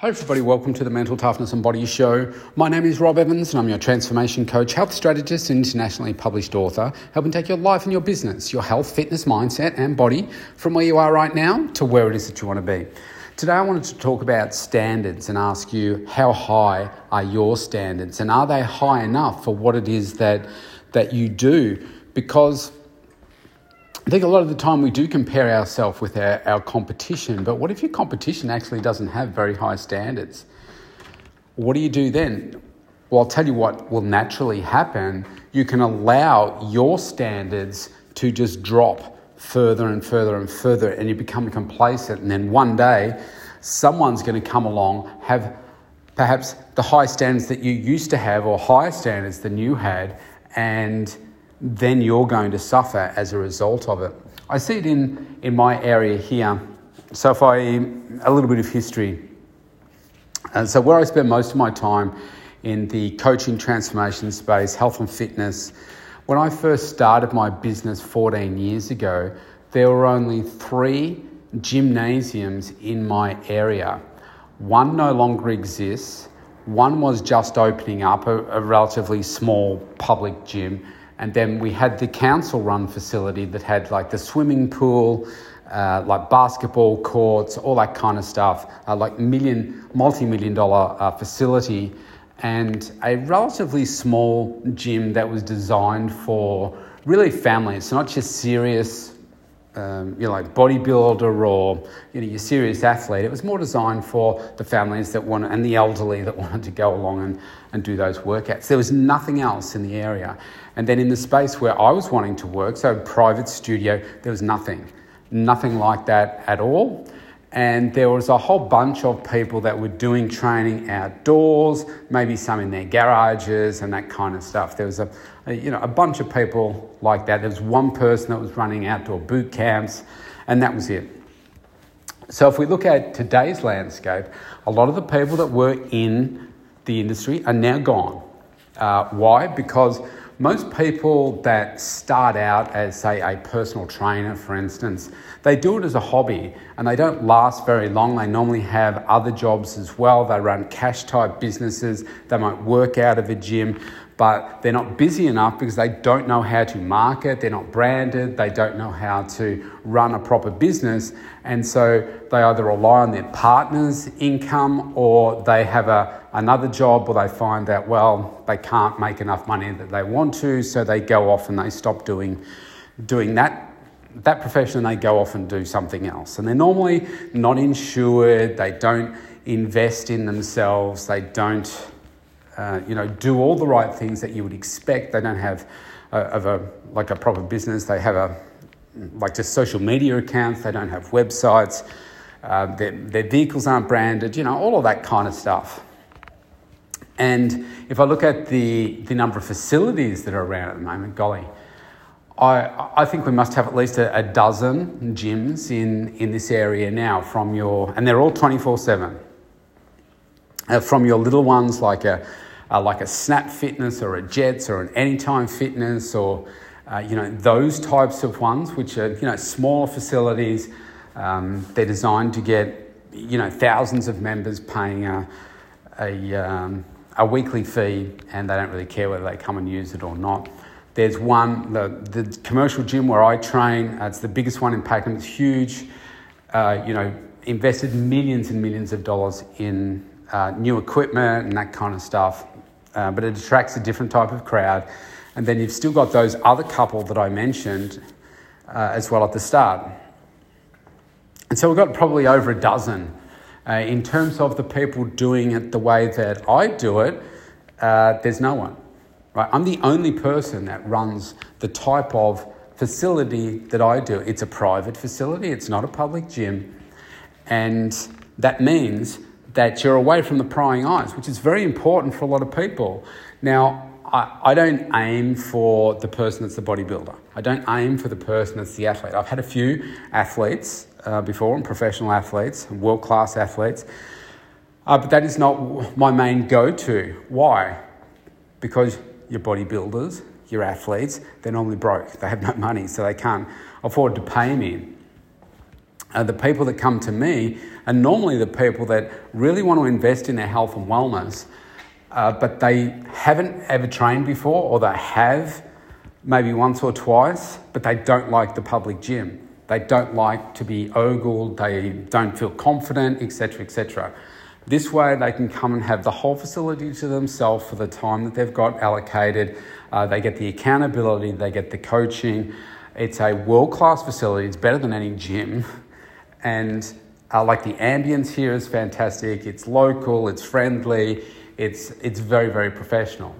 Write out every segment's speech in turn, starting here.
Hi, everybody. Welcome to the Mental Toughness and Body Show. My name is Rob Evans, and I'm your transformation coach, health strategist, and internationally published author, helping take your life and your business, your health, fitness, mindset, and body from where you are right now to where it is that you want to be. Today, I wanted to talk about standards and ask you how high are your standards, and are they high enough for what it is that that you do? Because I think a lot of the time we do compare ourselves with our, our competition, but what if your competition actually doesn't have very high standards? What do you do then? Well, I'll tell you what will naturally happen. You can allow your standards to just drop further and further and further, and you become complacent. And then one day, someone's going to come along, have perhaps the high standards that you used to have, or higher standards than you had, and then you're going to suffer as a result of it. I see it in, in my area here. So, if I, a little bit of history. And uh, so, where I spend most of my time in the coaching transformation space, health and fitness, when I first started my business 14 years ago, there were only three gymnasiums in my area. One no longer exists, one was just opening up, a, a relatively small public gym and then we had the council run facility that had like the swimming pool, uh, like basketball courts, all that kind of stuff, uh, like million, multi million dollar uh, facility, and a relatively small gym that was designed for really families, so not just serious um, you know, like bodybuilder or you know, your serious athlete. It was more designed for the families that want and the elderly that wanted to go along and, and do those workouts. There was nothing else in the area. And then in the space where I was wanting to work, so private studio, there was nothing, nothing like that at all. And there was a whole bunch of people that were doing training outdoors, maybe some in their garages and that kind of stuff. There was a, a, you know, a bunch of people like that. There was one person that was running outdoor boot camps, and that was it. So if we look at today's landscape, a lot of the people that were in the industry are now gone. Uh, why? Because most people that start out as, say, a personal trainer, for instance, they do it as a hobby and they don't last very long. They normally have other jobs as well. They run cash type businesses, they might work out of a gym, but they're not busy enough because they don't know how to market, they're not branded, they don't know how to run a proper business. And so they either rely on their partner's income or they have a, another job or they find that, well, they can't make enough money that they want to, so they go off and they stop doing, doing that that profession they go off and do something else. And they're normally not insured, they don't invest in themselves, they don't uh, you know, do all the right things that you would expect. They don't have a, of a like a proper business. They have a like just social media accounts. They don't have websites. Uh, their, their vehicles aren't branded. You know, all of that kind of stuff. And if I look at the, the number of facilities that are around at the moment, golly, I, I think we must have at least a, a dozen gyms in, in this area now from your, and they're all 24 7. Uh, from your little ones like a, uh, like a Snap Fitness or a Jetts or an Anytime Fitness or uh, you know those types of ones, which are you know smaller facilities. Um, they're designed to get you know thousands of members paying a a, um, a weekly fee, and they don't really care whether they come and use it or not. There's one, the, the commercial gym where I train, uh, it's the biggest one in Pakenham, it's huge. Uh, you know, invested millions and millions of dollars in uh, new equipment and that kind of stuff uh, but it attracts a different type of crowd. And then you've still got those other couple that I mentioned uh, as well at the start. And so we've got probably over a dozen. Uh, in terms of the people doing it the way that I do it, uh, there's no one. Right? I'm the only person that runs the type of facility that I do. It's a private facility, it's not a public gym. And that means that you're away from the prying eyes, which is very important for a lot of people. Now, I, I don't aim for the person that's the bodybuilder. I don't aim for the person that's the athlete. I've had a few athletes uh, before, and professional athletes, world class athletes, uh, but that is not my main go to. Why? Because you're bodybuilders, you're athletes, they're normally broke. They have no money, so they can't afford to pay me. Uh, the people that come to me are normally the people that really want to invest in their health and wellness, uh, but they haven't ever trained before, or they have maybe once or twice, but they don't like the public gym. They don't like to be ogled, they don't feel confident, etc., etc. This way, they can come and have the whole facility to themselves for the time that they've got allocated. Uh, they get the accountability, they get the coaching. It's a world class facility, it's better than any gym. And uh, like the ambience here is fantastic, it's local, it's friendly, it's, it's very, very professional.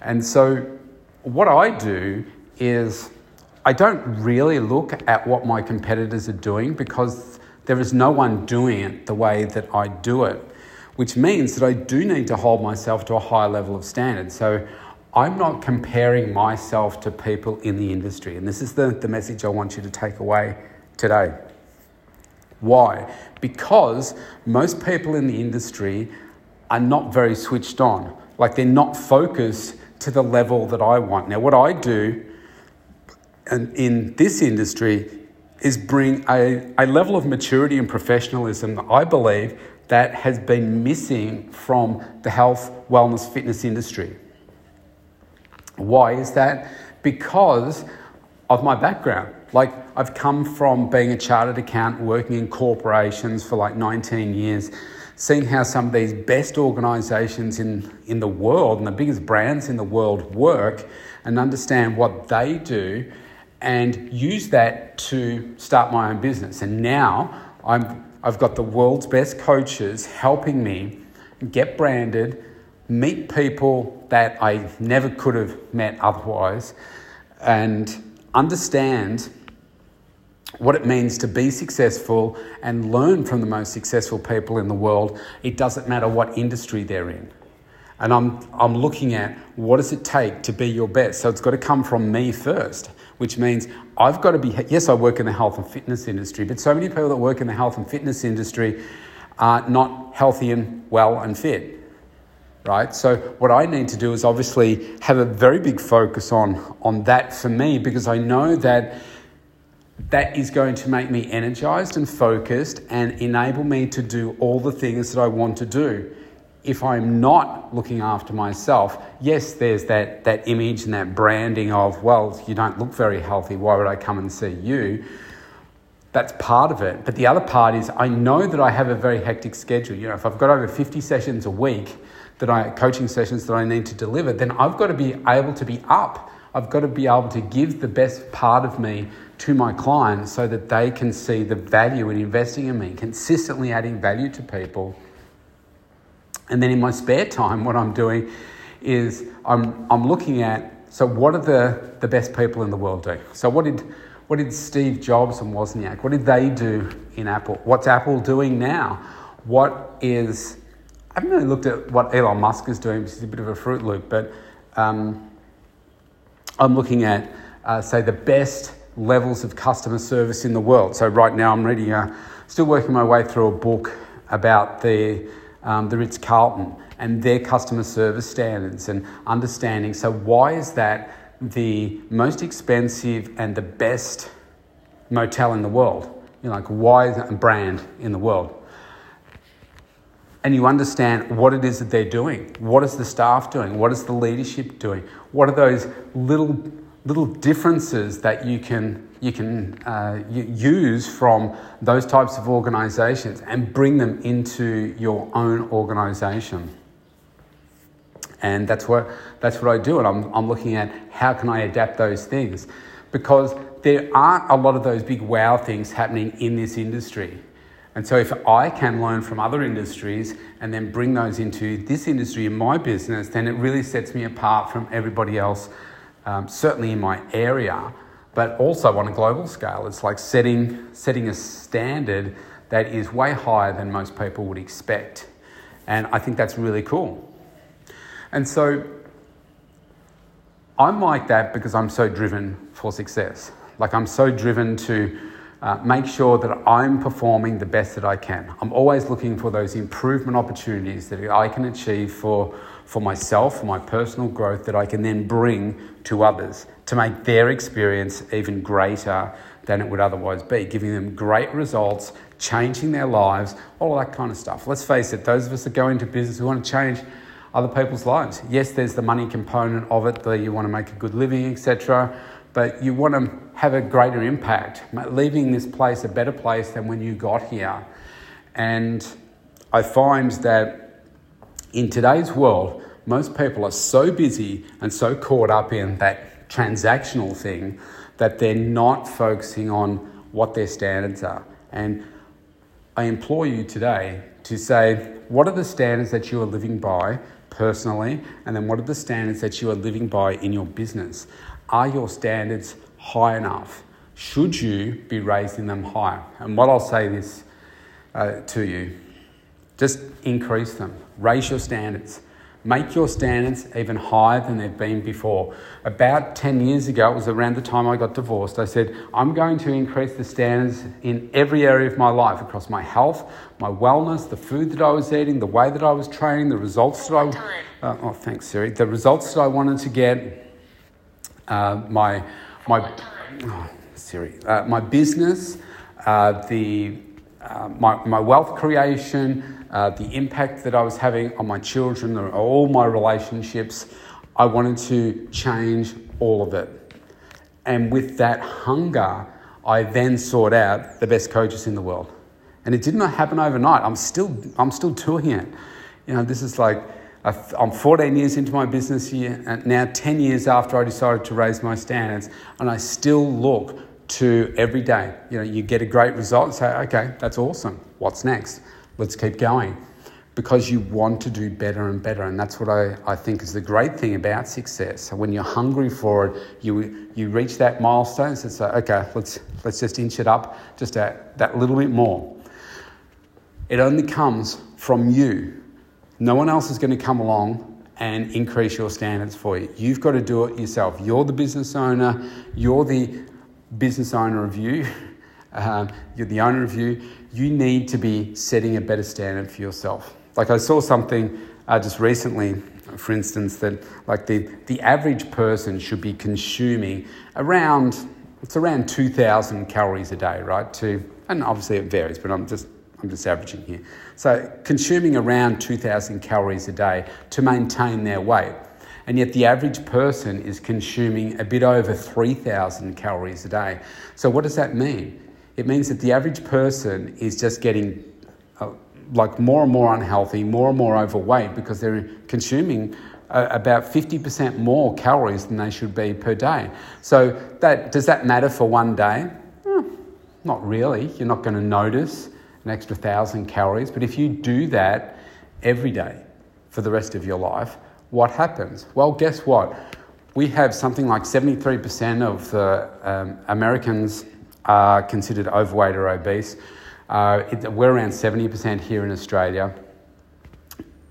And so, what I do is I don't really look at what my competitors are doing because there is no one doing it the way that I do it, which means that I do need to hold myself to a higher level of standard. So I'm not comparing myself to people in the industry. And this is the, the message I want you to take away today. Why? Because most people in the industry are not very switched on. Like they're not focused to the level that I want. Now, what I do in this industry is bring a, a level of maturity and professionalism that I believe that has been missing from the health, wellness, fitness industry. Why is that? Because of my background. Like, I've come from being a chartered accountant, working in corporations for like 19 years, seeing how some of these best organizations in, in the world and the biggest brands in the world work and understand what they do and use that to start my own business. And now I'm, I've got the world's best coaches helping me get branded, meet people that I never could have met otherwise, and understand what it means to be successful and learn from the most successful people in the world. It doesn't matter what industry they're in. And I'm, I'm looking at what does it take to be your best. So it's got to come from me first which means I've got to be, yes, I work in the health and fitness industry, but so many people that work in the health and fitness industry are not healthy and well and fit. Right? So, what I need to do is obviously have a very big focus on, on that for me because I know that that is going to make me energized and focused and enable me to do all the things that I want to do if I'm not looking after myself, yes, there's that, that image and that branding of, well, you don't look very healthy, why would I come and see you? That's part of it. But the other part is I know that I have a very hectic schedule. You know, if I've got over 50 sessions a week, that I coaching sessions that I need to deliver, then I've got to be able to be up. I've got to be able to give the best part of me to my clients so that they can see the value in investing in me, consistently adding value to people and then in my spare time, what I'm doing is I'm, I'm looking at so what are the, the best people in the world do? So what did what did Steve Jobs and Wozniak, what did they do in Apple? What's Apple doing now? What is haven't really looked at what Elon Musk is doing which is a bit of a Fruit Loop, but um, I'm looking at uh, say the best levels of customer service in the world. So right now I'm reading, a, still working my way through a book about the um, the Ritz Carlton and their customer service standards and understanding. So, why is that the most expensive and the best motel in the world? You know, like, why is that a brand in the world? And you understand what it is that they're doing. What is the staff doing? What is the leadership doing? What are those little little differences that you can you can uh, use from those types of organizations and bring them into your own organization. And that's what, that's what I do. And I'm, I'm looking at how can I adapt those things because there aren't a lot of those big wow things happening in this industry. And so, if I can learn from other industries and then bring those into this industry in my business, then it really sets me apart from everybody else, um, certainly in my area but also on a global scale. It's like setting, setting a standard that is way higher than most people would expect. And I think that's really cool. And so I'm like that because I'm so driven for success. Like I'm so driven to uh, make sure that I'm performing the best that I can. I'm always looking for those improvement opportunities that I can achieve for, for myself, for my personal growth, that I can then bring to others to make their experience even greater than it would otherwise be, giving them great results, changing their lives, all that kind of stuff. Let's face it, those of us that go into business, we want to change other people's lives. Yes, there's the money component of it, that you want to make a good living, etc. But you want to have a greater impact, leaving this place a better place than when you got here. And I find that in today's world, most people are so busy and so caught up in that transactional thing that they're not focusing on what their standards are. And I implore you today to say, what are the standards that you are living by personally? And then what are the standards that you are living by in your business? Are your standards high enough? Should you be raising them higher? And what I'll say this uh, to you just increase them, raise your standards. Make your standards even higher than they've been before. About 10 years ago, it was around the time I got divorced, I said, I'm going to increase the standards in every area of my life across my health, my wellness, the food that I was eating, the way that I was training, the results that I. Uh, oh, thanks, Siri. The results that I wanted to get, uh, my. my oh, Siri. Uh, my business, uh, the, uh, my, my wealth creation, the impact that I was having on my children, all my relationships. I wanted to change all of it. And with that hunger, I then sought out the best coaches in the world. And it did not happen overnight. I'm still, I'm still touring it. You know, this is like, I'm 14 years into my business here, and now 10 years after I decided to raise my standards, and I still look to every day. You know, you get a great result and say, okay, that's awesome. What's next? let's keep going because you want to do better and better. And that's what I, I think is the great thing about success. When you're hungry for it, you, you reach that milestone, so it's like, okay, let's, let's just inch it up just that, that little bit more. It only comes from you. No one else is going to come along and increase your standards for you. You've got to do it yourself. You're the business owner, you're the business owner of you. Um, you're the owner of you, you need to be setting a better standard for yourself. Like I saw something uh, just recently, for instance, that like the, the average person should be consuming around, it's around 2,000 calories a day, right? To, and obviously it varies, but I'm just, I'm just averaging here. So consuming around 2,000 calories a day to maintain their weight. And yet, the average person is consuming a bit over 3,000 calories a day. So, what does that mean? it means that the average person is just getting uh, like more and more unhealthy, more and more overweight because they're consuming uh, about 50% more calories than they should be per day. So that does that matter for one day? Eh, not really. You're not going to notice an extra thousand calories, but if you do that every day for the rest of your life, what happens? Well, guess what? We have something like 73% of the um, Americans are considered overweight or obese. Uh, it, we're around 70% here in Australia.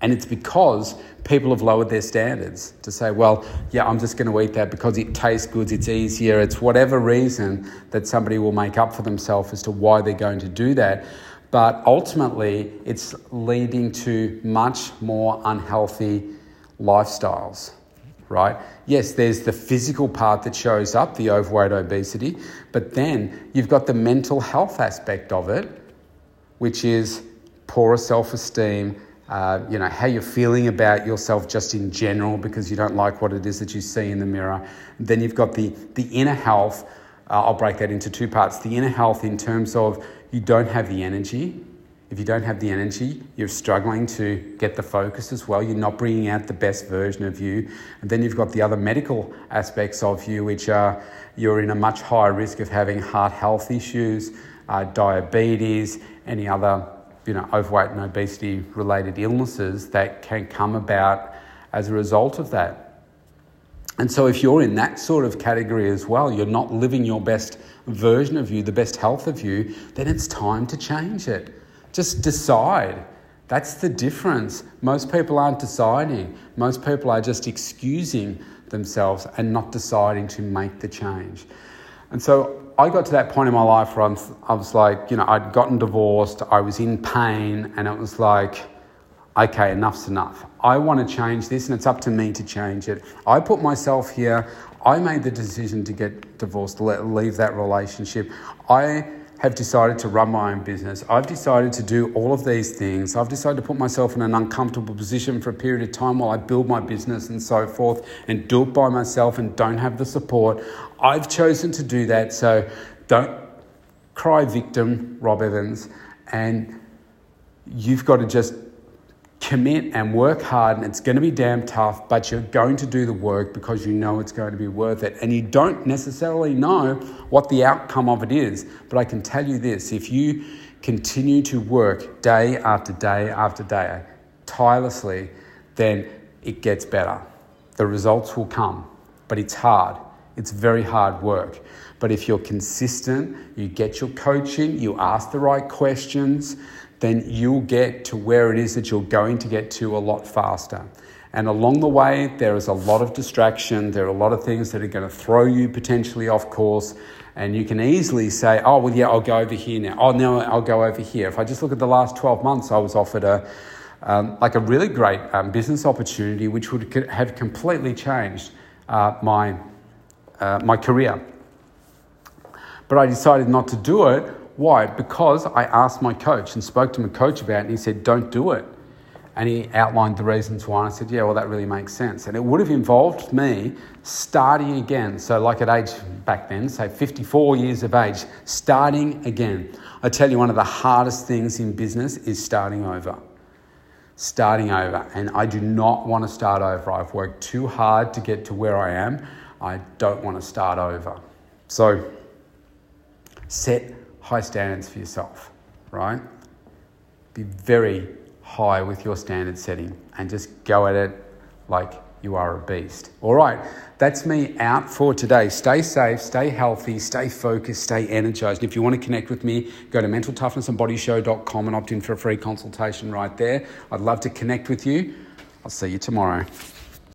And it's because people have lowered their standards to say, well, yeah, I'm just going to eat that because it tastes good, it's easier, it's whatever reason that somebody will make up for themselves as to why they're going to do that. But ultimately, it's leading to much more unhealthy lifestyles right? Yes, there's the physical part that shows up, the overweight obesity, but then you've got the mental health aspect of it, which is poorer self esteem, uh, you know, how you're feeling about yourself just in general because you don't like what it is that you see in the mirror. Then you've got the, the inner health. Uh, I'll break that into two parts. The inner health, in terms of you don't have the energy, if you don't have the energy, you're struggling to get the focus as well. You're not bringing out the best version of you. And then you've got the other medical aspects of you, which are you're in a much higher risk of having heart health issues, uh, diabetes, any other you know, overweight and obesity related illnesses that can come about as a result of that. And so, if you're in that sort of category as well, you're not living your best version of you, the best health of you, then it's time to change it. Just decide. That's the difference. Most people aren't deciding. Most people are just excusing themselves and not deciding to make the change. And so I got to that point in my life where I was like, you know, I'd gotten divorced, I was in pain, and it was like, okay, enough's enough. I want to change this, and it's up to me to change it. I put myself here. I made the decision to get divorced, leave that relationship. I have decided to run my own business. I've decided to do all of these things. I've decided to put myself in an uncomfortable position for a period of time while I build my business and so forth and do it by myself and don't have the support. I've chosen to do that. So don't cry victim, Rob Evans. And you've got to just commit and work hard, and it's going to be damn tough, but you're going to do the work because you know it's going to be worth it. And you don't necessarily know what the outcome of it is, but I can tell you this if you continue to work day after day after day, tirelessly, then it gets better. The results will come, but it's hard. It's very hard work. But if you're consistent, you get your coaching, you ask the right questions, then you'll get to where it is that you're going to get to a lot faster. And along the way, there is a lot of distraction. There are a lot of things that are going to throw you potentially off course. And you can easily say, oh, well, yeah, I'll go over here now. Oh, no, I'll go over here. If I just look at the last 12 months, I was offered a, um, like a really great um, business opportunity, which would have completely changed uh, my, uh, my career. But I decided not to do it why? Because I asked my coach and spoke to my coach about it, and he said, Don't do it. And he outlined the reasons why. And I said, Yeah, well, that really makes sense. And it would have involved me starting again. So, like at age back then, say 54 years of age, starting again. I tell you, one of the hardest things in business is starting over. Starting over. And I do not want to start over. I've worked too hard to get to where I am. I don't want to start over. So, set high standards for yourself, right? Be very high with your standard setting and just go at it like you are a beast. All right, that's me out for today. Stay safe, stay healthy, stay focused, stay energized. And if you want to connect with me, go to mentaltoughnessandbodyshow.com and opt in for a free consultation right there. I'd love to connect with you. I'll see you tomorrow.